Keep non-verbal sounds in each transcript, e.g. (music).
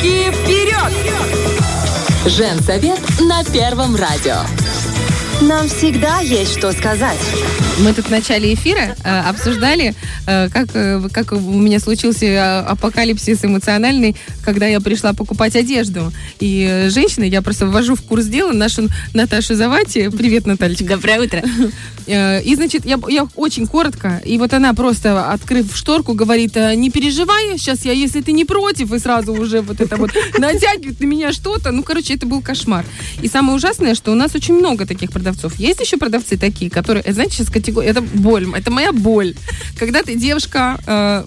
Девочки, вперед! Женсовет на Первом радио. Нам всегда есть что сказать. Мы тут в начале эфира э, обсуждали, э, как, э, как у меня случился э, апокалипсис эмоциональный, когда я пришла покупать одежду. И э, женщина, я просто ввожу в курс дела нашу Наташу Завати. Привет, Натальечка. Доброе утро. Э, И, значит, я, я очень коротко, и вот она просто, открыв шторку, говорит, «Э, не переживай, сейчас я, если ты не против, и сразу уже вот это вот (laughs) натягивает на меня что-то. Ну, короче, это был кошмар. И самое ужасное, что у нас очень много таких продавцов. Есть еще продавцы такие, которые, знаете, сейчас категория, это боль, это моя боль. Когда ты девушка, э,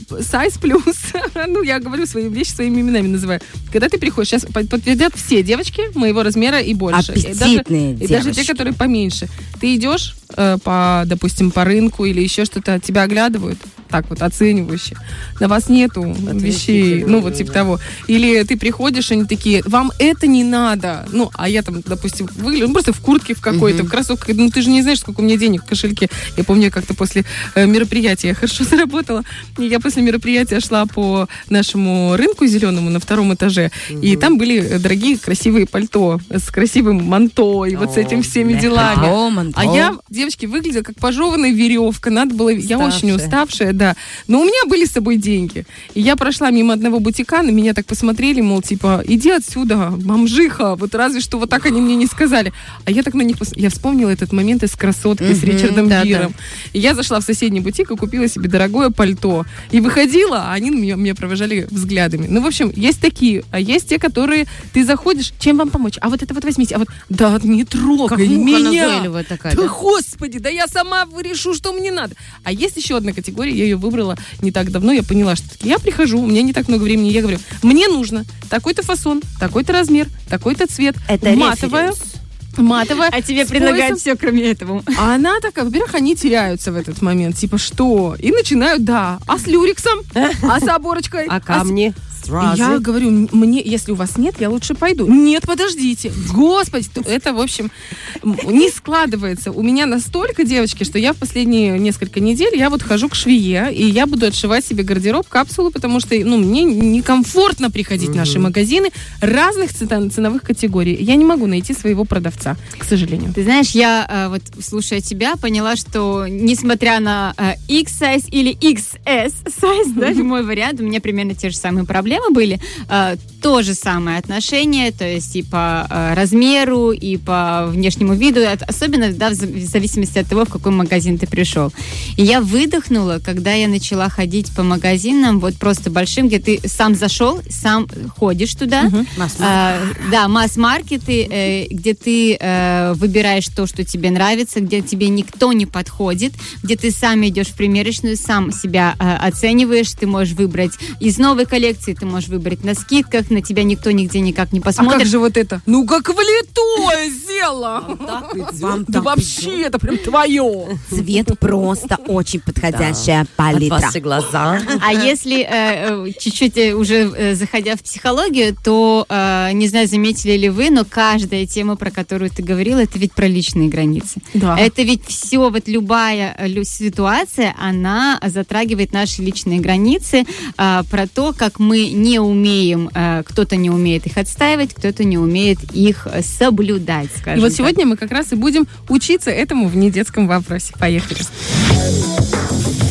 плюс, (laughs) ну, я говорю свои вещи своими именами называю. Когда ты приходишь, сейчас под- подтвердят все девочки моего размера и больше. И даже- Аппетитные и даже те, которые поменьше. Ты идешь э, по, допустим, по рынку или еще что-то, тебя оглядывают, так вот, оценивающе. На вас нету вещей, ну, вот типа того. Или ты приходишь, они такие, вам это не надо. Ну, а я там, допустим, выгляжу, ну, просто в куртке в какой-то, в кроссовках. Ну, ты же не знаешь, сколько у меня денег в кошельке. Я помню, я как-то после э, мероприятия я хорошо (laughs) заработала. И я после мероприятия шла по нашему рынку зеленому на втором этаже. И там были э, дорогие красивые пальто с красивым манто и вот с этим всеми делами. О, манто. А я, девочки, выглядела как пожеванная веревка. Надо было... Я очень Уставшая. уставшая, да. Но у меня были с собой деньги. И я прошла мимо одного бутика, на меня так посмотрели, мол, типа, иди отсюда, бомжиха. Вот разве что вот так они мне не сказали. А я так на них... пос- Я вспомнила этот момент из «Красотки» с Мгм, Ричардом да-да. Гиром. И я зашла в соседний бутик и купила себе дорогое пальто. И выходила, а они меня, меня провожали взглядами. Ну, в общем, есть такие. А есть те, которые... Ты заходишь, чем вам помочь? А вот это вот возьмите. А вот... Да, не трогай Как меня. такая, Да, да? Господи, да я сама решу, что мне надо. А есть еще одна категория, я ее выбрала не так давно, я поняла, что я прихожу, у меня не так много времени, я говорю, мне нужно такой-то фасон, такой-то размер, такой-то цвет, Это матовая, референс. матовая. А тебе предлагают все, кроме этого. А она такая, во-первых, они теряются в этот момент, типа, что? И начинают, да, а с люрексом, (laughs) а с оборочкой, А с- Стразы? я говорю, мне, если у вас нет, я лучше пойду. Нет, подождите. Господи, то это, в общем, не складывается. У меня настолько, девочки, что я в последние несколько недель, я вот хожу к швее, и я буду отшивать себе гардероб, капсулы, потому что, ну, мне некомфортно приходить в наши магазины разных ценовых категорий. Я не могу найти своего продавца, к сожалению. Ты знаешь, я э, вот слушая тебя поняла, что несмотря на э, X-size или XS size, да, мой вариант, у меня примерно те же самые проблемы были. Э, то же самое отношение, то есть и по э, размеру, и по внешнему виду, от- особенно да, в за- в зависимости от того, в какой магазин ты пришел. И я выдохнула, когда я начала ходить по магазинам, вот просто большим, где ты сам зашел, сам ходишь туда, а, да, масс-маркеты, э, где ты э, выбираешь то, что тебе нравится, где тебе никто не подходит, где ты сам идешь в примерочную, сам себя э, оцениваешь, ты можешь выбрать из новой коллекции, ты можешь выбрать на скидках, на тебя никто нигде никак не А как посмотрит. же вот это? Ну, как влитое сделала! Вам Да так вообще, это прям твое! Цвет просто очень подходящая От палитра. вас и глаза. А если э, э, чуть-чуть э, уже заходя в психологию, то не знаю, заметили ли вы, но каждая тема, про которую ты говорила, это ведь про личные границы. Да. Это ведь все, вот любая лю- ситуация, она затрагивает наши личные границы, про то, как мы не умеем, кто-то не умеет их отстаивать, кто-то не умеет их соблюдать, скажем И вот так. сегодня мы как раз и будем учиться этому в недетском вопросе. Поехали.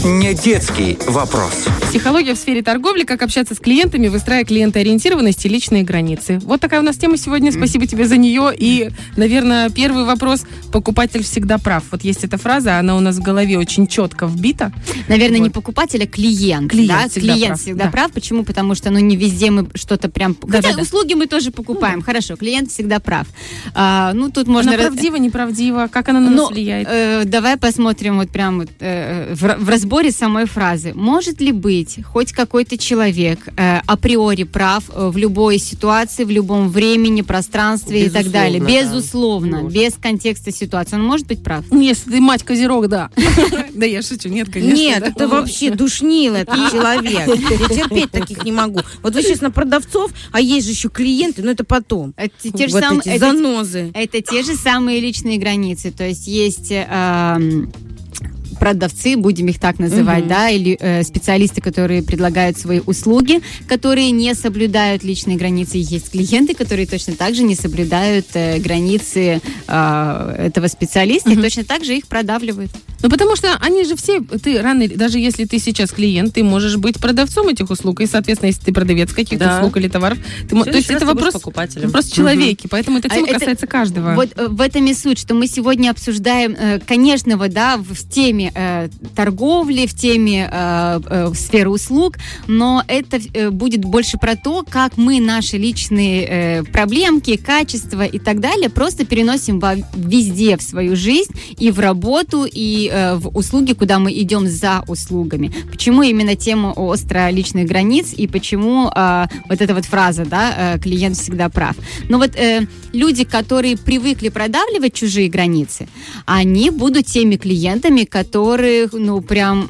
Не детский вопрос. Психология в сфере торговли, как общаться с клиентами, выстраивая клиентоориентированность и личные границы. Вот такая у нас тема сегодня. Спасибо тебе за нее. И, наверное, первый вопрос. Покупатель всегда прав. Вот есть эта фраза, она у нас в голове очень четко вбита. Наверное, не Вот. покупатель, а клиент. Клиент да? всегда клиент прав, всегда да. прав. Почему? Потому что ну, не везде мы что-то прям... Хотя Да-да-да. услуги мы тоже покупаем. Хорошо, клиент всегда прав. А, ну, тут можно... Она правдива, неправдива? Как она на Ну, нас влияет? э, давай посмотрим вот прям вот, э, в, в разборе самой фразы. Может ли быть хоть какой-то человек э, априори прав э, в любой ситуации, в любом времени, пространстве и так Безусловно, далее? да. Безусловно, Может. без контекста ситуации. Он может быть прав? Если ты мать Козерог, да. (laughs) Да я шучу, нет, конечно. Нет, да. это вообще душнил этот (laughs) человек. Я терпеть таких не могу. Вот вы сейчас на продавцов, а есть же еще клиенты, но это потом. Те же Вот самые- занозы. Это те же самые личные границы. То есть есть э, продавцы, будем их так называть, да, или э, специалисты, которые предлагают свои услуги, которые не соблюдают личные границы. Есть клиенты, которые точно так же не соблюдают э, границы э, этого специалиста, и точно так же их продавливают. Ну, потому что они же все, ты рано, или- даже если ты сейчас клиент, ты можешь быть продавцом этих услуг, и, соответственно, если ты продавец каких-то Да. услуг или товаров, ты, мо- В то есть это вопрос, вопрос человеки, поэтому эта А тема это- касается каждого. Вот э, в этом и суть, что мы сегодня обсуждаем, э, конечно, вот, да, в, в э, торговли, в теме э, э, сферы услуг, но это э, будет больше про то, как мы наши личные э, проблемки, качества и так далее просто переносим во, везде в свою жизнь и в работу, и э, в услуги, куда мы идем за услугами. Почему именно тема остро личных границ и почему э, вот эта вот фраза, да, э, клиент всегда прав. Но вот э, люди, которые привыкли продавливать чужие границы, они будут теми клиентами, которых, ну, прям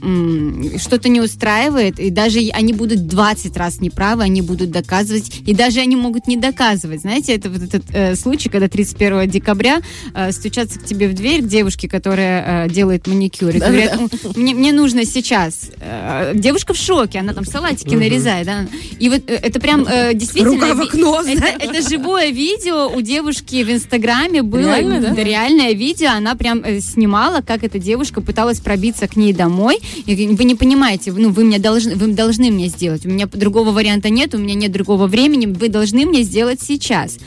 что-то не устраивает, и даже они будут 20 раз неправы, они будут доказывать, и даже они могут не доказывать. Знаете, это вот этот э, случай, когда 31 декабря э, стучатся к тебе в дверь к девушке, которая э, делает маникюр, и говорят, «Ну, мне, мне нужно сейчас. Э, девушка в шоке, она там салатики нарезает, да, и вот э, это прям э, действительно... Рука в окно, это, это живое видео у девушки в Инстаграме было. Реально, да? Реальное видео. Она прям э, снимала, как эта девушка пыталась пробиться к ней домой. И вы не понимаете, ну, вы мне должны, вы должны мне сделать. У меня другого варианта нет, у меня нет другого времени. Вы должны мне сделать сейчас.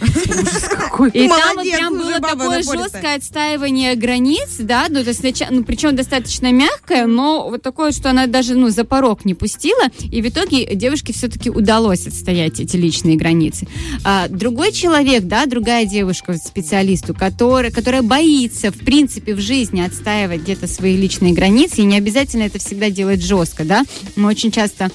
И там вот прям было такое жесткое отстаивание границ, да, ну, то есть, нача- ну, причем достаточно мягкое, но вот такое, что она даже, ну, за порог не пустила, и в итоге девушке все-таки удалось отстоять эти личные границы. А, другой человек, да, другая девушка, специалисту, которая, которая боится, в принципе, в жизни отстаивать где-то свои личные границы, и не обязательно это всегда делать жестко, да, мы очень часто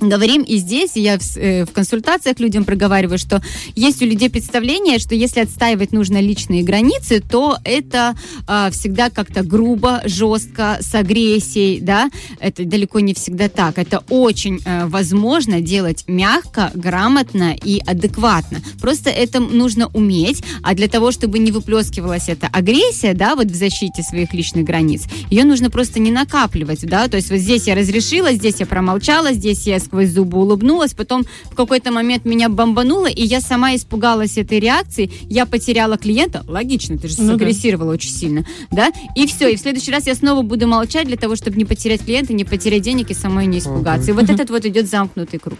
говорим и здесь, я в, э, в консультациях людям проговариваю, что есть у людей представление, что если отстаивать нужно личные границы, то это а, всегда как-то грубо, жестко, с агрессией, да, это далеко не всегда так. Это очень э, возможно делать мягко, грамотно и адекватно. Просто это нужно уметь, а для того, чтобы не выплескивалась эта агрессия, да, вот в защите своих личных границ, ее нужно просто не накапливать, да, то есть вот здесь я разрешила, здесь я промолчала, здесь я сквозь зубы улыбнулась, потом в какой-то момент меня бомбануло, и я сама испугалась этой реакции, я потеряла клиента, логично, ты же Ну да. очень сильно, да, и все, и в следующий раз я снова буду молчать для того, чтобы не потерять клиента, не потерять денег и самой не испугаться. И вот этот вот идет замкнутый круг.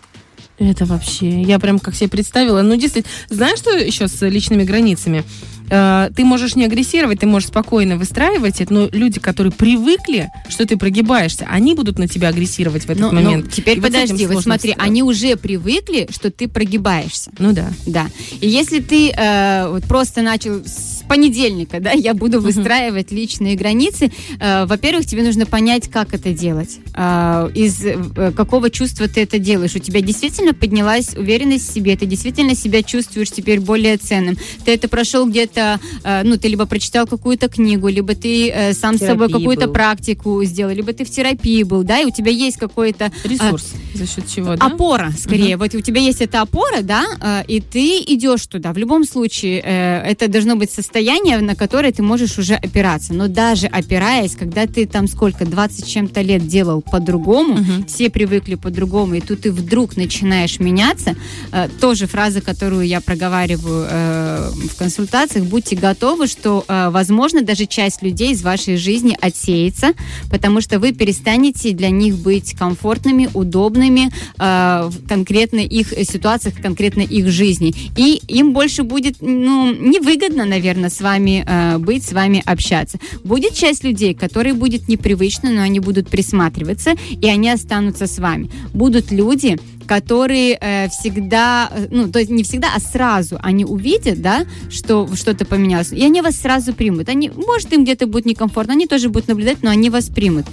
Это вообще, я прям как себе представила. Ну, действительно, знаешь, что еще с личными границами? Э, Ты можешь не агрессировать, ты можешь спокойно выстраивать это, но люди, которые привыкли, что ты прогибаешься, они будут на тебя агрессировать в этот ну, момент. теперь И вот подожди, вот сложно смотри, всегда. они уже привыкли, что ты прогибаешься. Ну да. Да. И если ты э, вот просто начал с понедельника, да, я буду выстраивать личные границы, э, во-первых, тебе нужно понять, как это делать, э, из э, какого чувства ты это делаешь. У тебя действительно поднялась уверенность в себе, ты действительно себя чувствуешь теперь более ценным. Ты это прошел где-то, э, ну, ты либо прочитал какую-то книгу, либо ты э, сам с собой какую-то был. практику сделал, либо ты в терапии был, да, и у тебя есть какой-то Ресурс. За счет чего, да? Опора, скорее. Вот у тебя есть эта опора, да, э, и ты идешь туда. В любом случае, э, это должно быть состояние, на которое ты можешь уже опираться. Но даже опираясь, когда ты там сколько, 20 с чем-то лет делал по-другому, Мгм. все привыкли по-другому, и тут ты вдруг начинаешь меняться, э, тоже фраза, которую я проговариваю э, в консультациях, будьте готовы, что, э, возможно, даже часть людей из вашей жизни отсеется, потому что вы перестанете для них быть комфортными, удобными э, в конкретно их ситуациях, конкретно их жизни. И им больше будет ну, невыгодно, наверное, с вами э, быть, с вами общаться. Будет часть людей, которые будет непривычно, но они будут присматриваться, и они останутся с вами. Будут люди, которые э, всегда, э, ну, то есть не всегда, а сразу они увидят, да, что что-то поменялось, и они вас сразу примут. Они, может, им где-то будет некомфортно, они тоже будут наблюдать, но они вас примут.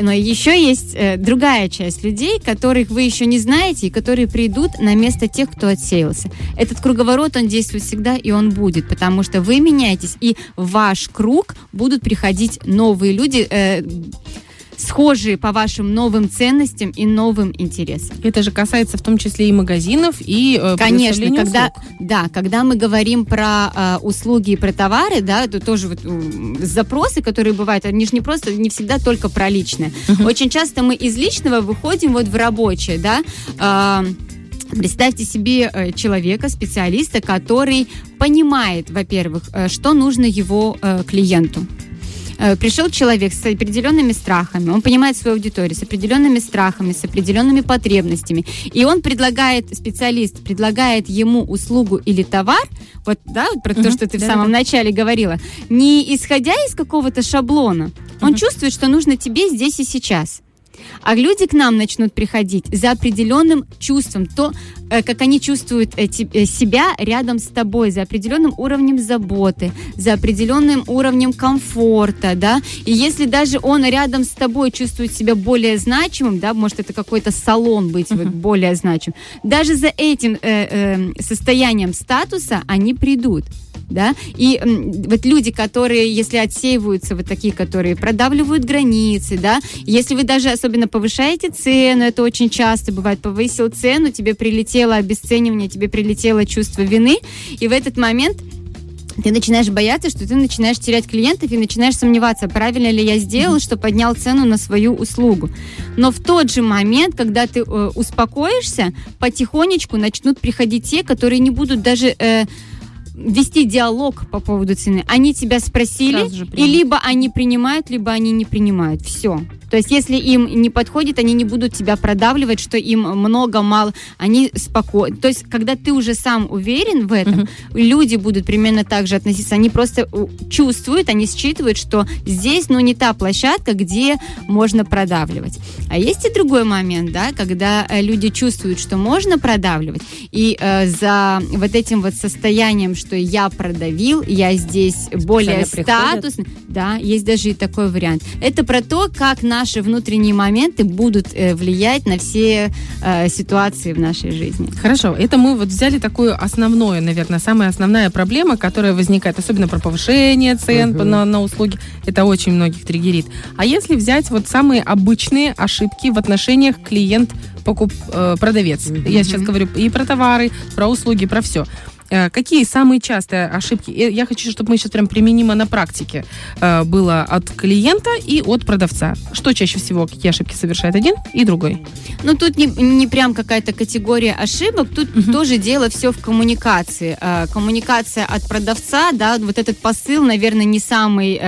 Но еще есть э, другая часть людей, которых вы еще не знаете, и которые придут на место тех, кто отсеялся. Этот круговорот, он действует всегда, и он будет, потому что вы меняетесь, и в ваш круг будут приходить новые люди, э, схожие по вашим новым ценностям и новым интересам. Это же касается в том числе и магазинов, и э, Конечно, когда, услуг. да, когда мы говорим про э, услуги и про товары, да, это тоже вот, м, запросы, которые бывают, они же не просто, не всегда только про личное. Очень часто мы из личного выходим вот в рабочее, да. А, Представьте себе э, человека, специалиста, который понимает, во-первых, э, что нужно его э, клиенту. Э, Пришел человек с определенными страхами, он понимает свою аудиторию, с определенными страхами, с определенными потребностями, и он предлагает, специалист предлагает ему услугу или товар, вот, да, вот про то, Мгм, что ты в да-да-да. самом начале говорила, не исходя из какого-то шаблона, он чувствует, что нужно тебе здесь и сейчас. А люди к нам начнут приходить за определенным чувством, то, э, как они чувствуют э, э, себя рядом с тобой, за определенным уровнем заботы, за определенным уровнем комфорта, да. И если даже он рядом с тобой чувствует себя более значимым, да, может это какой-то салон быть вот, более значим, даже за этим э, э, состоянием статуса они придут да, и вот люди, которые, если отсеиваются, вот такие, которые продавливают границы, да, если вы даже особенно повышаете цену, это очень часто бывает, повысил цену, тебе прилетело обесценивание, тебе прилетело чувство вины, и в этот момент ты начинаешь бояться, что ты начинаешь терять клиентов и начинаешь сомневаться, правильно ли я сделал, что поднял цену на свою услугу. Но в тот же момент, когда ты э, успокоишься, потихонечку начнут приходить те, которые не будут даже э, вести диалог по поводу цены. Они тебя спросили, и либо они принимают, либо они не принимают. Все. То есть, если им не подходит, они не будут тебя продавливать, что им много, мало. Они спокойны. То есть, когда ты уже сам уверен в этом, Мгм. люди будут примерно так же относиться. Они просто у, чувствуют, они считывают, что здесь, ну, не та площадка, где можно продавливать. А есть и другой момент, да, когда э, люди чувствуют, что можно продавливать, и э, за вот этим вот состоянием, что я продавил, я здесь более статусный, да, есть даже и такой вариант. Это про то, как наши внутренние моменты будут э, влиять на все э, ситуации в нашей жизни. Хорошо, это мы вот взяли такую основную, наверное, самая основная проблема, которая возникает, особенно про повышение цен Мгм. на, на услуги. Это очень многих триггерит. А если взять вот самые обычные ошибки в отношениях клиент покуп э. Мгм. Я сейчас говорю и про товары, про услуги, про все. Э, Какие самые частые ошибки? Э, Я хочу, чтобы мы сейчас прям применимо на практике э, было от клиента и от продавца. Что чаще всего, какие ошибки совершает один и другой? Ну, тут не, не прям какая-то категория ошибок, тут тоже дело все в коммуникации. Коммуникация от продавца, да, вот этот посыл, наверное, не самый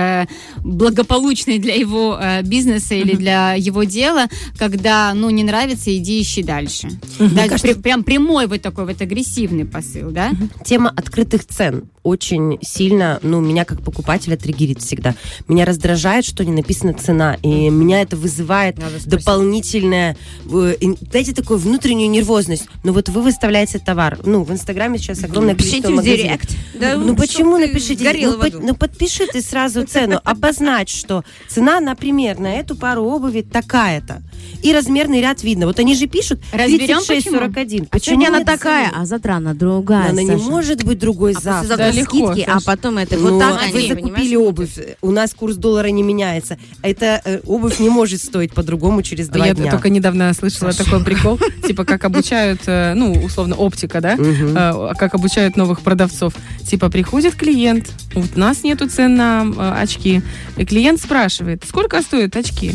благополучный для его бизнеса или для его дела, когда, ну, не нравится, иди ищи дальше. Да, это при- прям прямой вот такой вот агрессивный посыл, да? Тема открытых цен очень сильно, ну, меня как покупателя триггерит всегда. Меня раздражает, что не написана цена, и меня это вызывает дополнительное, э, знаете, такую внутреннюю нервозность. Ну, вот вы выставляете товар, ну, в Инстаграме сейчас огромное Пишите количество в магазинов. директ. Да, Ну почему ты напишите? Ну, в аду. ну, подпиши ты сразу цену, обозначь, что цена, например, на эту пару обуви такая-то. И размерный ряд видно. Вот они же пишут Разберем, 36-41. А сегодня она такая, а завтра она другая, Она не Может быть другой А завтра. Да, легко, скидки, а Саша. потом это Ну, вот так а они, вы закупили обувь, у нас курс доллара не меняется. Это э, обувь не может стоить по-другому через два Я дня. только недавно слышала такой прикол, (laughs) типа как обучают, э, ну, условно, оптика, да? Э, как обучают новых продавцов. Типа приходит клиент, вот у нас нету цен на э, очки. И клиент спрашивает, сколько стоят очки?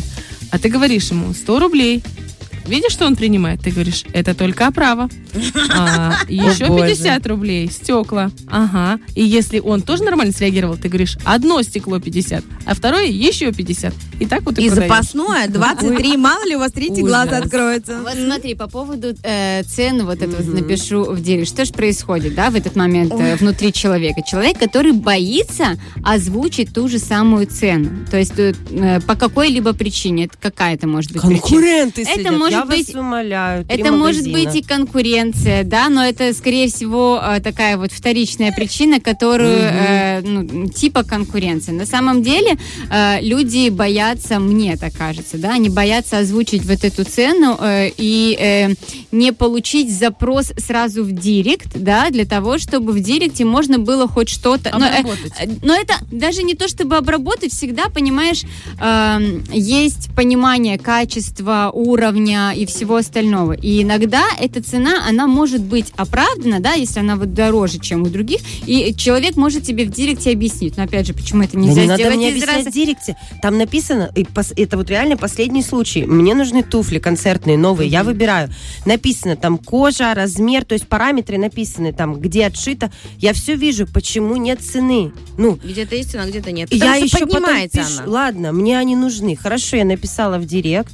А ты говоришь ему, 100 рублей. Видишь, что он принимает? Ты говоришь, это только оправа. А, (laughs) еще боже. 50 рублей, стекла. Ага. И если он тоже нормально среагировал, ты говоришь, одно стекло 50, а второе еще 50. И так вот и, И запасное 23, мало ли у вас третий глаз откроется. Вот смотри, по поводу э, цен, вот это вот напишу в деле. Что же происходит, да, в этот момент э, внутри человека? Человек, который боится озвучить ту же самую цену. То есть э, по какой-либо причине. Это какая-то может быть причина. Конкуренты Это сидят. Может может быть... вас умоляю. Это может магазина. быть и конкуренция, да, но это, скорее всего, э, такая вот вторичная причина, которую, э, ну, типа конкуренции. На самом деле, э, люди боятся, мне так кажется, да, они боятся озвучить вот эту цену э, и э, не получить запрос сразу в директ, да, для того, чтобы в директе можно было хоть что-то... но, э. Э, Но это даже не то, чтобы обработать, всегда, понимаешь, эм, есть понимание качества, уровня и всего остального. И иногда эта цена, она может быть оправдана, да, если она вот дороже, чем у других, и человек может тебе в директе объяснить. Но опять же, почему это Да нельзя не надо сделать мне из объяснять раза- в директе. Там написано, и пос- это вот реально последний случай. Мне нужны туфли концертные, новые. Я выбираю. Написано там кожа, размер, то есть параметры написаны там, где отшито. Я все вижу, почему нет цены. Ну, Где-то есть цена, где-то нет. я Потому что еще потом поднимается пишу, она. ладно, мне они нужны. Хорошо, я написала в директ.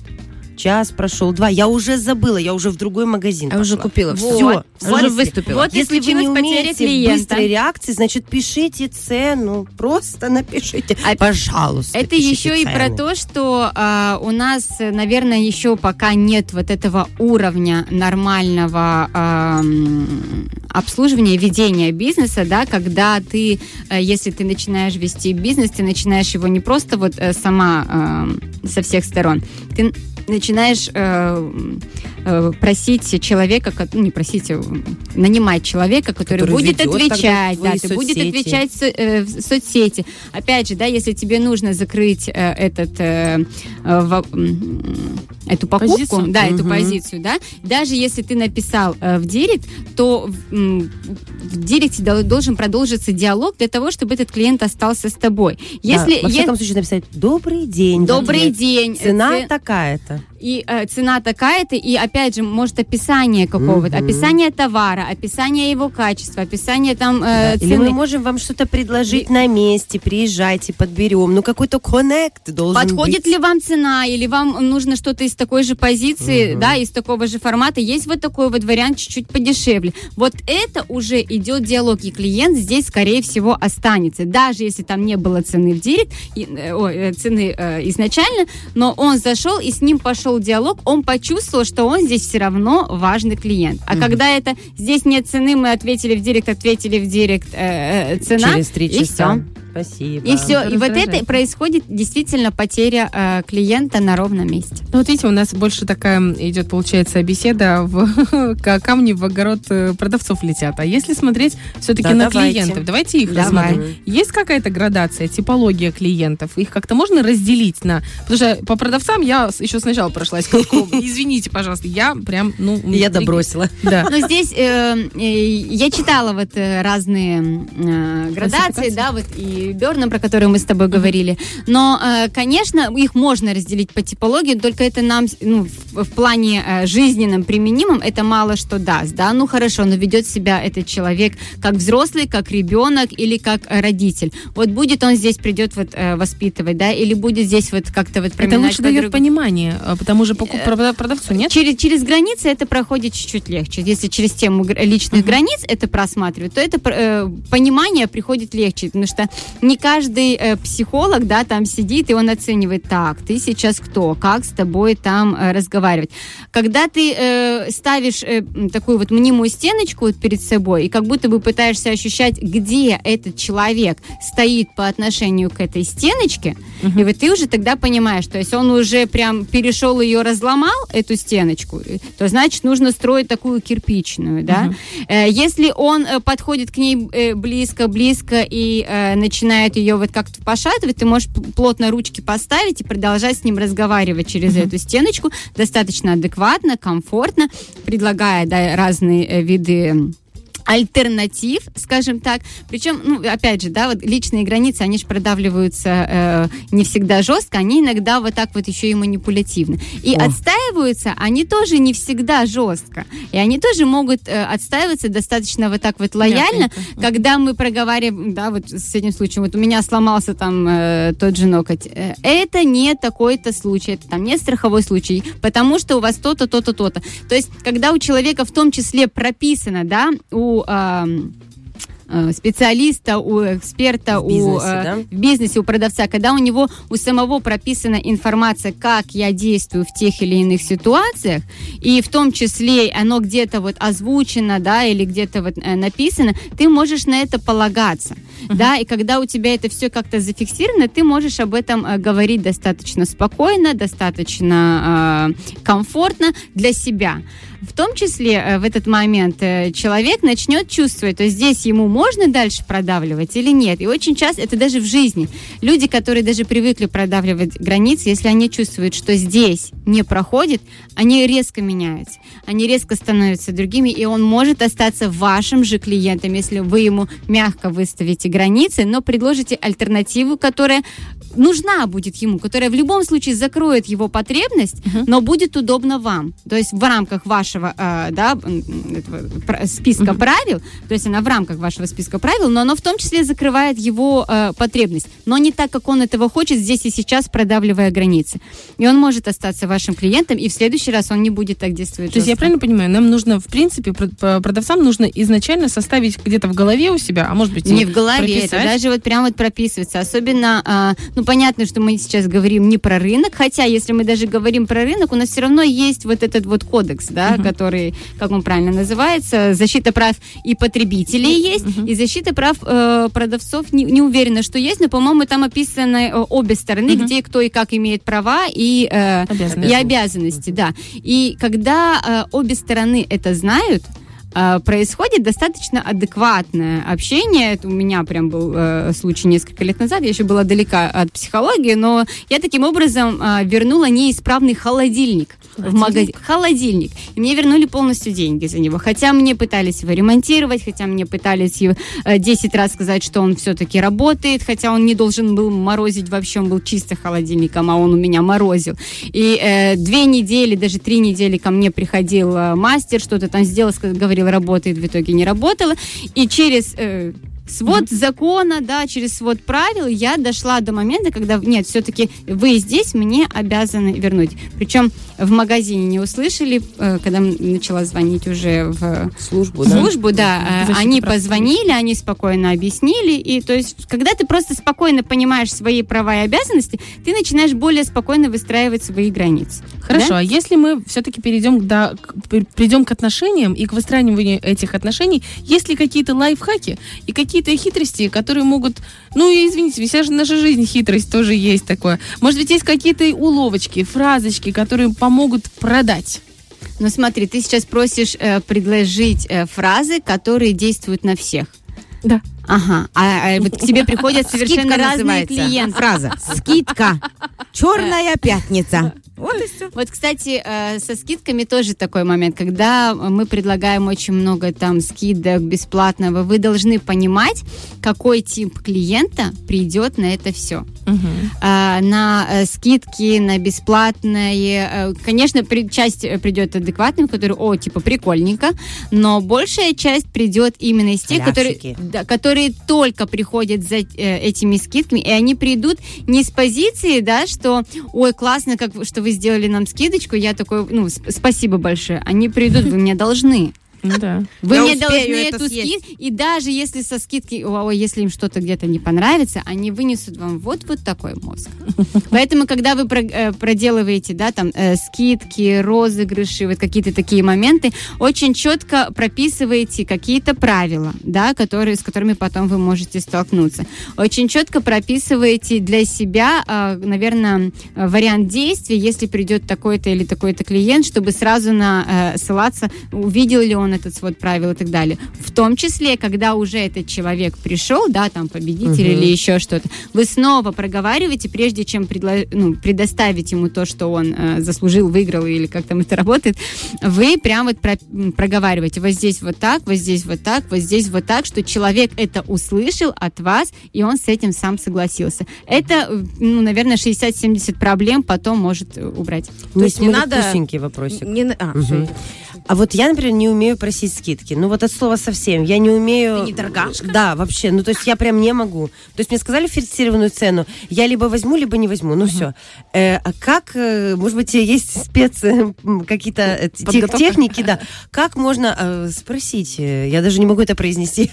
Час прошел, два. Я уже забыла, я уже в другой магазин Я уже пошла. купила все. Вот. Уже Вот. выступила. Вот Если вы не умеете клиента. быстрой реакции, значит, пишите цену. Просто напишите. А Пожалуйста, Это еще и про цены. то, что а, у нас, наверное, еще пока нет вот этого уровня нормального а, обслуживания, ведения бизнеса, да, когда ты, э, если ты начинаешь вести бизнес, ты начинаешь его не просто вот э, сама э, со всех сторон, ты начинаешь э, просить человека, ну, не просить, а, нанимать человека, который, Который будет отвечать, да, ты будет отвечать в э, в соцсети. Опять же, да, если тебе нужно закрыть э, этот э, э, эту покупку, Позицию? да, эту Мгм. позицию, да, даже если ты написал э, в директ, то в директе дол- должен продолжиться диалог для того, чтобы этот клиент остался с тобой. Если Да, во е- всяком случае написать «Добрый день». добрый ответ. день, Цена э, ц- такая-то. И э, цена такая-то, и опять же, может, описание какого-то, Мгм. описание товара, описание его качества, описание там э, Или мы цены. можем вам что-то предложить на месте, приезжайте, подберем. Ну, какой-то коннект должен Подходит быть. ли вам цена, или вам нужно что-то из такой же позиции, да, из такого же формата? Есть вот такой вот вариант чуть-чуть подешевле. Вот это уже идет диалог, и клиент здесь, скорее всего, останется. Даже если там не было цены в директ, и, э, ой, э, цены э, изначально, но он зашел, и с ним пошел диалог, он почувствовал, что он здесь все равно важный клиент. А когда это здесь нет цены, мы ответили в директ, ответили в директ, э, э, цена, Через три и часа. Спасибо. И все. И вот это происходит действительно потеря э, клиента на ровном месте. Ну, вот видите, у нас больше такая идет, получается, беседа в (laughs) ка- камни в огород э, продавцов летят. А если смотреть все-таки Да, на давайте. клиентов, давайте их Давай. рассмотрим. Есть какая-то градация, типология клиентов? Их как-то можно разделить на... Потому что по продавцам я еще сначала прошлась кругом. (laughs) Извините, пожалуйста, я прям, ну... Я добросила. Да. Но здесь э, э, я читала вот разные градации, да, вот и Берна, про которую мы с тобой говорили. Но, э, конечно, их можно разделить по типологии, только это нам, ну, в, плане э, жизненном применимом, это мало что даст, да. Ну хорошо, но ведет себя этот человек как взрослый, как ребенок или как родитель. Вот будет он здесь придет вот э, воспитывать, да, или будет здесь вот как-то вот Это лучше дает по-другому. понимание, а, потому же покуп- прода- продавцу, нет? Через, через границы это проходит чуть-чуть легче. Если через тему личных границ это просматривать, то это э, понимание приходит легче, потому что не каждый э, психолог, да, там сидит и он оценивает, так, ты сейчас кто, как с тобой там э, разговаривать. Когда ты э, ставишь э, такую вот мнимую стеночку вот перед собой и как будто бы пытаешься ощущать, где этот человек стоит по отношению к этой стеночке, и вот ты уже тогда понимаешь, то есть он уже прям перешел ее, разломал, эту стеночку, э, то значит нужно строить такую кирпичную, да. Э, Если он э, подходит к ней э, близко, близко и начинает ее вот как-то пошатывать, ты можешь плотно ручки поставить и продолжать с ним разговаривать через эту стеночку. Достаточно адекватно, комфортно, предлагая да, разные виды альтернатив, скажем так. Причем, ну, опять же, да, вот личные границы, они же продавливаются э, не всегда жестко, они иногда вот так вот еще и манипулятивно. И О. отстаиваются они тоже не всегда жестко. И они тоже могут э, отстаиваться достаточно вот так вот лояльно, Мягкенько. когда мы проговариваем, да, вот с этим случаем, вот у меня сломался там э, тот же ноготь. Э, это не такой-то случай, это там не страховой случай, потому что у вас то-то, то-то, то-то. То есть, когда у человека в том числе прописано, да, у... ам, э, специалиста, у эксперта, В бизнесе, у э, да? в бизнесе у продавца, когда у него у самого прописана информация, как я действую в тех или иных ситуациях, и в том числе оно где-то вот озвучено, да, или где-то вот э, написано, ты можешь на это полагаться, да, и когда у тебя это все как-то зафиксировано, ты можешь об этом говорить достаточно спокойно, достаточно э, комфортно для себя. В том числе э, в этот момент э, человек начнет чувствовать, то здесь ему можно дальше продавливать или нет. И очень часто, это даже в жизни, люди, которые даже привыкли продавливать границы, если они чувствуют, что здесь не проходит, они резко меняются, они резко становятся другими, и он может остаться вашим же клиентом, если вы ему мягко выставите границы, но предложите альтернативу, которая нужна будет ему, которая в любом случае закроет его потребность, но будет удобно вам. То есть в рамках вашего э, да, этого списка правил, то есть она в рамках вашего списка правил, но оно в том числе закрывает его э, потребность, но не так, как он этого хочет здесь и сейчас, продавливая границы. И он может остаться вашим клиентом, и в следующий раз он не будет так действовать. То есть я жестко. правильно понимаю, нам нужно, в принципе, продавцам нужно изначально составить где-то в голове у себя, а может быть Не в голове, это прописать. даже вот прям вот прописывается. Особенно, а, ну, понятно, что мы сейчас говорим не про рынок, хотя, если мы даже говорим про рынок, у нас все равно есть вот этот вот кодекс, да, который, как он правильно называется, защита прав и потребителей есть, и защита прав э, продавцов не, не уверена, что есть, но, по-моему, там описаны э, обе стороны, где кто и как имеет права и, э, Обязанности. и обязанности, да. И когда э, обе стороны это знают, происходит достаточно адекватное общение. Это у меня прям был э, случай несколько лет назад. Я еще была далека от психологии, но я таким образом э, вернула неисправный холодильник. В магазин. Холодильник. И мне вернули полностью деньги за него. Хотя мне пытались его ремонтировать, хотя мне пытались его, э, 10 раз сказать, что он все-таки работает, хотя он не должен был морозить вообще, он был чисто холодильником, а он у меня морозил. И э, две недели, даже три недели ко мне приходил э, мастер, что-то там сделал, сказал, говорил, работает, в итоге не работало. И через э, свод закона, да, через свод правил я дошла до момента, когда, нет, все-таки вы здесь мне обязаны вернуть. Причем в магазине не услышали, э, когда начала звонить уже в Службу, да? службу, да, э, Защита они прав позвонили, они спокойно объяснили, и то есть, когда ты просто спокойно понимаешь свои права и обязанности, ты начинаешь более спокойно выстраивать свои границы. Хорошо, Да? а если мы все-таки перейдем к- при- придем к отношениям и к выстраиванию этих отношений, есть ли какие-то лайфхаки и какие-то хитрости, которые могут, ну и извините, вся же наша жизнь хитрость тоже есть такое. Может быть, есть какие-то уловочки, фразочки, которые помогут продать? Ну смотри, ты сейчас просишь э, предложить э, фразы, которые действуют на всех. Да. Ага, а, а вот к тебе приходят совершенно Скидка разные называется. клиенты. Фраза. Скидка. (laughs) Черная пятница. Вот и все. Вот, кстати, э, со скидками тоже такой момент, когда мы предлагаем очень много там скидок бесплатного, вы должны понимать, какой тип клиента придет на это все. А, на э, скидки, на бесплатные. э, Конечно, часть э, придет адекватным, который, о, типа, прикольненько, но большая часть придет именно из тех, которые, да, которые только приходят за э, этими скидками, и они придут не с позиции, да, что, ой, классно, как, что вы сделали нам скидочку, я такой, ну, сп- спасибо большое. Они придут, вы мне должны. Ну да. Вы Я мне должны эту съесть. скидку, и даже если со скидки, о, если им что-то где-то не понравится, они вынесут вам вот вот такой мозг. (laughs) Поэтому, когда вы э, проделываете, да, там э, скидки, розыгрыши, вот какие-то такие моменты, очень четко прописываете какие-то правила, да, которые с которыми потом вы можете столкнуться. Очень четко прописываете для себя, э, наверное, вариант действий, если придет такой-то или такой-то клиент, чтобы сразу на, э, ссылаться, увидел ли он этот свод правил и так далее. В том числе, когда уже этот человек пришел, да, там победитель или еще что-то, вы снова проговариваете, прежде чем предло- ну, предоставить ему то, что он э, заслужил, выиграл или как там это работает, вы прям вот про- проговариваете. Вот здесь вот так, вот здесь вот так, вот здесь вот так, что человек это услышал от вас, и он с этим сам согласился. Это, э, ну, наверное, 60-70 проблем потом может э, убрать. Ну, есть не надо- вопросик. Не а, всё. А вот я, например, не умею просить скидки. Ну вот от слова совсем. Я не умею... Ты не торгашка? Да, вообще. Ну то есть я прям не могу. То есть мне сказали фиксированную цену. Я либо возьму, либо не возьму. Ну все. а как, э, может быть, есть спец э, какие-то э, тех- техники, да. Как можно э, спросить? э, Я даже не могу это произнести.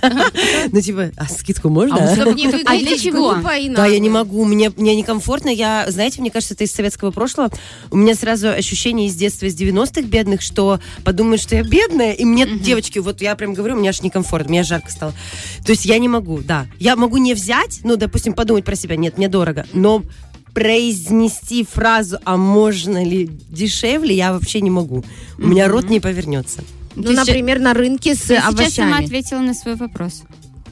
Ну типа, а скидку можно? А выглядеть для чего? Да, я не могу, мне, мне некомфортно. Я, знаете, мне кажется, это из советского прошлого. У меня сразу ощущение из детства, из 90-х бедных, что подумают, что я бедная, и мне, девочки, вот я прям говорю, мне аж некомфортно, мне жарко стало. То есть я не могу, да. Я могу не взять, ну, допустим, подумать про себя, нет, мне дорого, но произнести фразу, а можно ли дешевле, я вообще не могу. У меня рот не повернется. Ну, Ты сейчас- например, на рынке с Ты сейчас сама овощами. ответила на свой вопрос.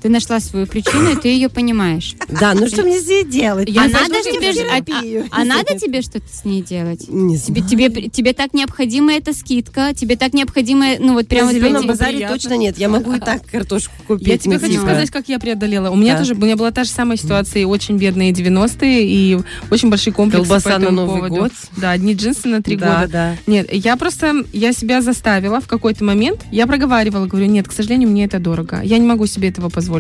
Ты нашла свою причину, и ты ее понимаешь. Да, ну что мне здесь делать? а надо тебе а- терапию. а- а надо тебе что-то с ней делать? Не Тебе, знаю. тебе, тебе так необходима эта скидка, тебе так необходимо, ну вот прямо на вот зеленом базаре приятно. точно нет. Я могу и так картошку купить. Я тебе хочу сказать, как я преодолела. У меня Да. тоже у меня была та же самая ситуация, и очень бедные 90-е, и очень большие комплексы Колбаса по этому на Новый поводу. год. Да, одни джинсы на три Да, года. да. Нет, я просто, я себя заставила в какой-то момент, я проговаривала, говорю, нет, к сожалению, мне это дорого. Я не могу себе этого позволить.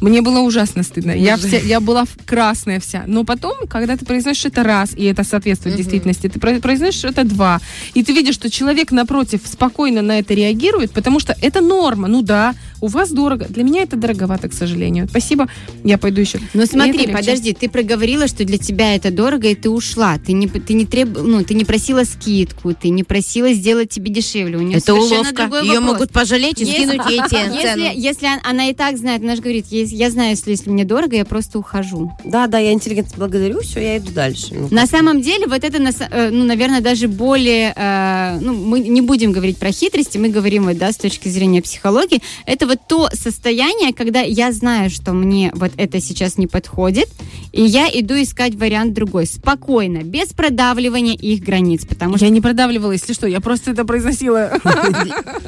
Мне было ужасно стыдно. Я, вся, я была красная вся. Но потом, когда ты произносишь это раз, и это соответствует действительности, ты про- произносишь это два, и ты видишь, что человек напротив спокойно на это реагирует, потому что это норма. Ну да, у вас дорого. Для меня это дороговато, к сожалению. Спасибо, я пойду еще. Ну И смотри, подожди, ты проговорила, что для тебя это дорого, и ты ушла. Ты не, ты не треб... ну, ты не просила скидку, ты не просила сделать тебе дешевле. У нее Это уловка. Ее вопрос. могут пожалеть и Если- скинуть ей (laughs) Если, цену. если он- она и так знает, она же говорит, «Ес- я знаю, если, если мне дорого, я просто ухожу. Да, да, я интеллигентно благодарю, все, я иду дальше. Ну, На самом деле, вот это, э, ну, наверное, даже более, э, ну, мы не будем говорить про хитрости, мы говорим, вот, да, с точки зрения психологии, это вот то состояние, когда я знаю, что мне вот это сейчас не подходит, и я иду искать вариант другой, спокойно, без продавливания их границ, потому что, Я не продавливала, если что, я просто это произносила.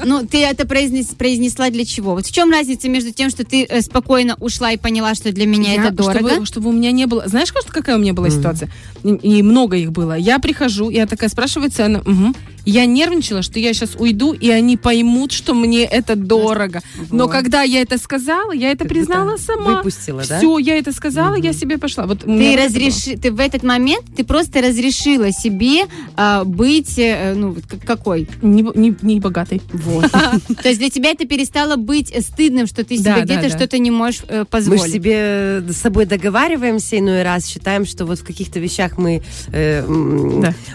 ну, ты это произнес- произнесла для чего? Вот в чем разница между тем, что ты э, спокойно ушла и поняла, что для меня Я- это дорого? Чтобы, чтобы у меня не было... Знаешь, какая у меня была ситуация? И, и много их было. Я прихожу, я такая спрашиваю цену. Мгм. Я нервничала, что я сейчас уйду, и они поймут, что мне это дорого. Но Вот. когда я это сказала, я это Как признала сама. Выпустила, да? Все, я это сказала, я себе пошла. Вот Ты разреши, ты в этот момент, ты просто разрешила себе а, быть, э, ну, какой? Не, не, не богатой. Вот. (laughs) То есть для тебя это перестало быть стыдным, что ты себе где-то что-то не можешь э, Мы позволить. же себе с собой договариваемся иной раз, считаем, что вот в каких-то вещах мы э,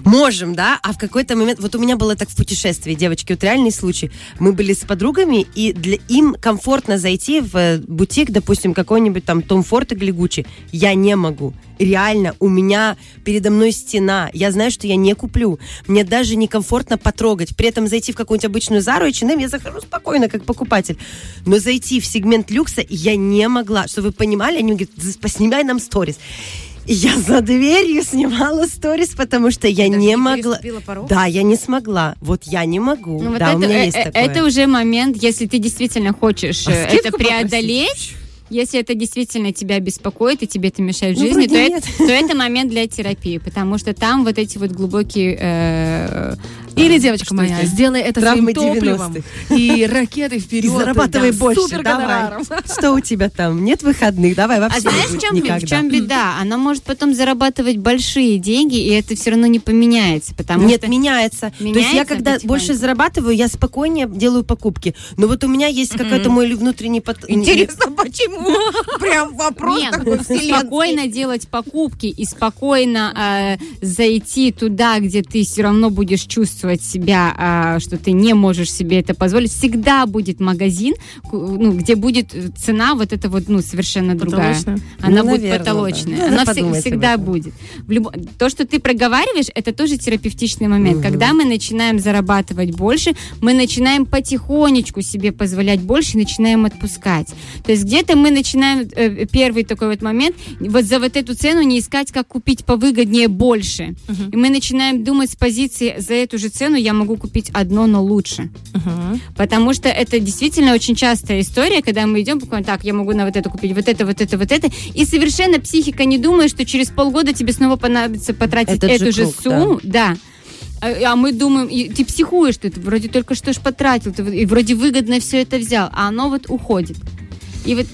можем, да, а в какой-то момент, вот у меня было так в путешествии, девочки, вот реальный случай. Мы были с подругами, и для им комфортно зайти в э, бутик, допустим, какой-нибудь там Том Форд или Гуччи. Я не могу. Реально, у меня передо мной стена. Я знаю, что я не куплю. Мне даже некомфортно потрогать. При этом зайти в какую-нибудь обычную Зару и H&M я захожу спокойно, как покупатель. Но зайти в сегмент люкса я не могла. Что вы понимали, они говорят, «З- поснимай нам сторис. Я за дверью снимала сторис, потому что я Даже не не могла. порог? Да, я не смогла. Вот я не могу. Ну, вот да, это, у меня э, есть э, такое. это уже момент, если ты действительно хочешь А э, это преодолеть, если это действительно тебя беспокоит и тебе это мешает в Ну, жизни, то это, то это момент для терапии, потому что там вот эти вот глубокие... э, Или, девочка моя, это? сделай это Травмы своим топливом 90-х. и ракетой вперед. И зарабатывай да, больше, давай. Что у тебя там? Нет выходных? Давай вообще А знаешь, в чем, в чем беда? Она может потом зарабатывать большие деньги, и это все равно не поменяется, потому Нет, что... меняется. То есть я Меняется когда потихоньку? больше зарабатываю, я спокойнее делаю покупки. Но вот у меня есть какой-то мой внутренний... Интересно, почему? (laughs) Прям вопрос Нет, такой вселенский. спокойно делать покупки и спокойно э, зайти туда, где ты все равно будешь чувствовать себя, а, что ты не можешь себе это позволить. Всегда будет магазин, ну, где будет э, цена вот эта вот, ну, совершенно другая. Потолочная. Она Ну, будет наверное, потолочная. да. Надо Она об всегда будет. В любо- То, что ты проговариваешь, это тоже терапевтичный момент. Мгм. Когда мы начинаем зарабатывать больше, мы начинаем потихонечку себе позволять больше начинаем отпускать. То есть где-то мы начинаем э, первый такой вот момент, вот за вот эту цену не искать, как купить повыгоднее больше. И мы начинаем думать с позиции, за эту же цену я могу купить одно, но лучше. Мгм. Потому что это действительно очень частая история, когда мы идем, покупаем, так, я могу на вот это купить, вот это, вот это, вот это, и совершенно психика не думает, что через полгода тебе снова понадобится потратить Этот же эту же, круг, сумму. Да. А, а мы думаем, и ты психуешь, ты вроде только что ж потратил, ты, и вроде выгодно все это взял, а оно вот уходит. И вот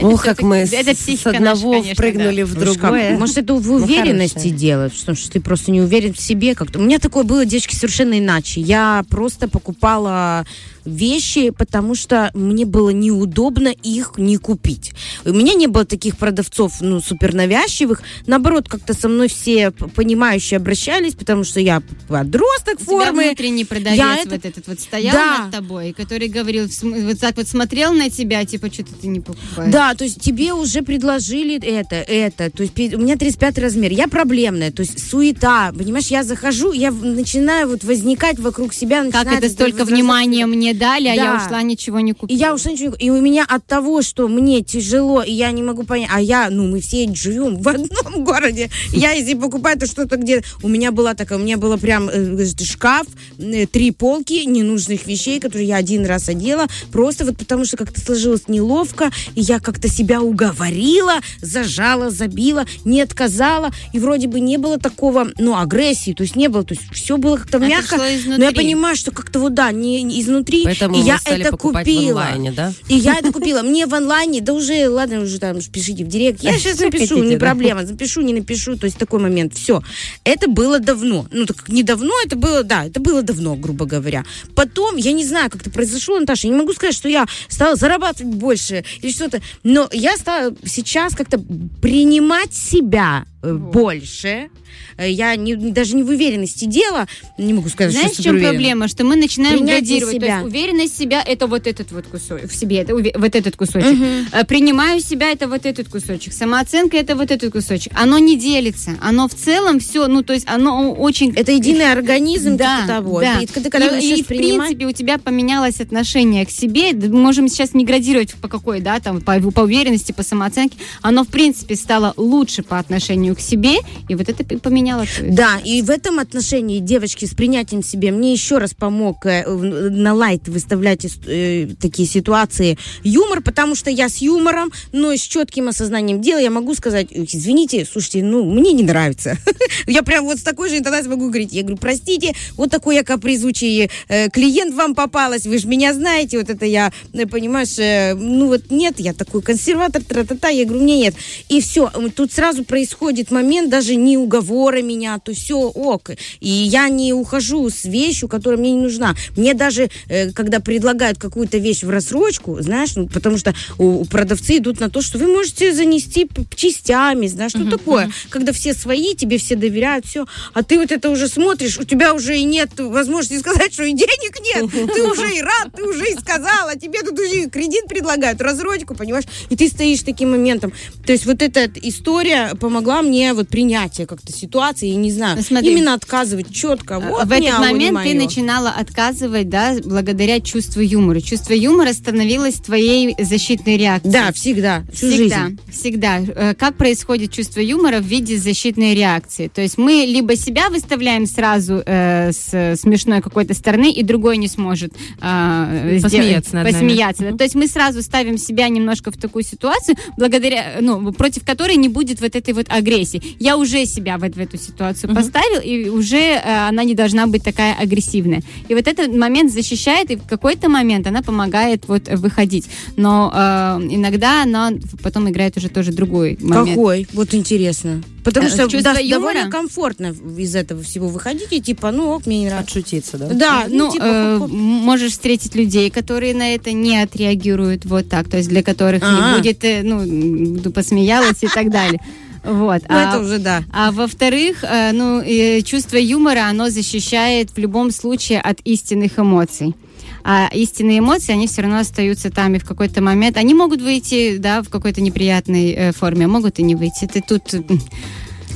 Ох, как мы это с, одного наша, конечно, впрыгнули да. в Ну, другое. Может, это в Ну, уверенности хорошее. дело, потому что ты просто не уверен в себе как-то. У меня такое было, девочки, совершенно иначе. Я просто покупала вещи, потому что мне было неудобно их не купить. У меня не было таких продавцов, ну, супер навязчивых. Наоборот, как-то со мной все понимающие обращались, потому что я подросток У тебя формы. внутренний продавец Я вот это- этот вот стоял Да. над тобой, который говорил, вот так вот смотрел на тебя, типа, что-то ты не покупаешь. Да, то есть тебе уже предложили это, это. То есть у меня 35 размер. Я проблемная, то есть суета. Понимаешь, я захожу, я начинаю вот возникать вокруг себя. Как это столько внимания мне дали, а я Да. ушла, ничего не И купила. я ушла ничего не- И у меня от того, что мне тяжело, и я не могу понять, а я, ну, мы все живем в одном (laughs) городе. Я, если покупаю, то что-то где... У меня была такая, у меня было прям э, шкаф, э, три полки ненужных вещей, которые я один раз одела, просто вот потому что как-то сложилось неловко, и я как-то себя уговорила, зажала, забила, не отказала, и вроде бы не было такого, ну, агрессии, то есть не было, то есть все было как-то мягко, но я изнутри. понимаю, что как-то вот, да, не, не изнутри, Поэтому и я это купила. онлайне, да? И я это купила. Мне в онлайне, да уже, ладно, уже там пишите в директ. Я сейчас напишу, не проблема. Запишу, не напишу. То есть такой момент. Все. Это было давно. Ну, так не давно, это было, да, это было давно, грубо говоря. Потом, я не знаю, как это произошло, Наташа, я не могу сказать, что я стала зарабатывать больше или что-то, но я стала сейчас как-то принимать себя э, больше. Э, Я не, даже не в уверенности дела, не могу сказать, Знаешь, в что чем суперуверена. проблема? Что мы начинаем Принятие градировать. То себя. есть уверенность в себя это вот этот вот кусочек в себе, это вот этот кусочек. Э, Принимаю себя это вот этот кусочек. Самооценка это вот этот кусочек. Оно не делится. Оно в целом все, ну то есть оно очень Это единый организм, да, типа того. да. И когда, когда и, и, в принимать... принципе у тебя поменялось отношение к себе. Мы можем сейчас не градировать по какой, да, там по, по уверенности, по самооценке. Оно в принципе стало лучше по отношению к себе, и вот это п- поменяло. твою Да, и в этом отношении, девочки, с принятием себе, мне еще раз помог э, на лайт выставлять э, такие ситуации юмор, потому что я с юмором, но с четким осознанием дела я могу сказать, «Ой, извините, слушайте, ну, мне не нравится. (laughs) Я прям вот с такой же интонацией могу говорить. Я говорю, простите, вот такой я капризучий э, клиент вам попалась, вы же меня знаете, вот это я, э, понимаешь, э, ну вот нет, я такой консерватор, тра-та-та, я говорю, мне нет. И все, тут сразу происходит момент даже не уговора меня, то все ок. И я не ухожу с вещью, которая мне не нужна. Мне даже, э, когда предлагают какую-то вещь в рассрочку, знаешь, ну, потому что у, у продавцы идут на то, что вы можете занести частями, знаешь, что такое, когда все свои, тебе все доверяют, все, а ты вот это уже смотришь, у тебя уже и нет возможности (laughs) сказать, что и денег нет, ты уже и рад, ты уже и сказала, тебе тут уже и кредит предлагают, рассрочку, понимаешь, и ты стоишь таким моментом. То есть вот эта история помогла мне вот принятие как-то ситуации, и не знаю, Ну, смотри. именно отказывать четко. Вот в этот момент ты начинала отказывать, да, благодаря чувству юмора. Чувство юмора становилось твоей защитной реакцией. Да, всегда, всю Всегда, жизнь. всегда. Э, Как происходит чувство юмора в виде защитной реакции? То есть мы либо себя выставляем сразу э, с смешной какой-то стороны, и другой не сможет э, Посмеяться сделать- посмеяться. да. То есть мы сразу ставим себя немножко в такую ситуацию, благодаря, ну, против которой не будет вот этой вот агрессии. Я уже себя вот в эту ситуацию поставил, и уже э, она не должна быть такая агрессивная. И вот этот момент защищает, и в какой-то момент она помогает вот выходить. Но э, иногда она потом играет уже тоже другой момент. Какой? Вот интересно. Потому Э, что да, юмора? довольно комфортно из этого всего выходить, и типа, ну ок, мне не нравится. Отшутиться, да? Да, ну, Ну, типа, э, можешь встретить людей, которые на это не отреагируют вот так, то есть для которых А. не будет, э, ну, посмеялась и так далее. Вот. Ну, А- это уже да. А во-вторых, э, ну, чувство юмора, оно защищает в любом случае от истинных эмоций. А истинные эмоции, они все равно остаются там, и в какой-то момент они могут выйти, да, в какой-то неприятной э, форме, а могут и не выйти. Ты тут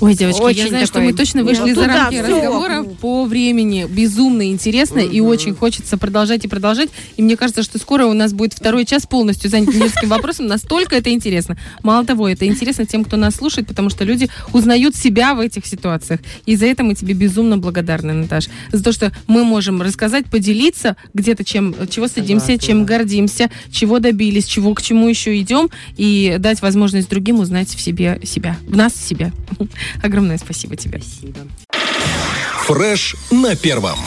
Ой, девочки, я Очень знаю, что мы точно вышли Ну, за рамки всё. разговора по времени. Безумно интересно и очень хочется продолжать и продолжать. И мне кажется, что скоро у нас будет второй час полностью занят нескольким вопросом. Настолько это интересно. Мало того, это интересно тем, кто нас слушает, потому что люди узнают себя в этих ситуациях. И за это мы тебе безумно благодарны, Наташ. За то, что мы можем рассказать, поделиться где-то чем, чего стыдимся, Согласна, чем гордимся, чего добились, чего к чему еще идем, и дать возможность другим узнать в себе себя, в нас себя. Огромное спасибо тебе. Спасибо. Фреш на первом.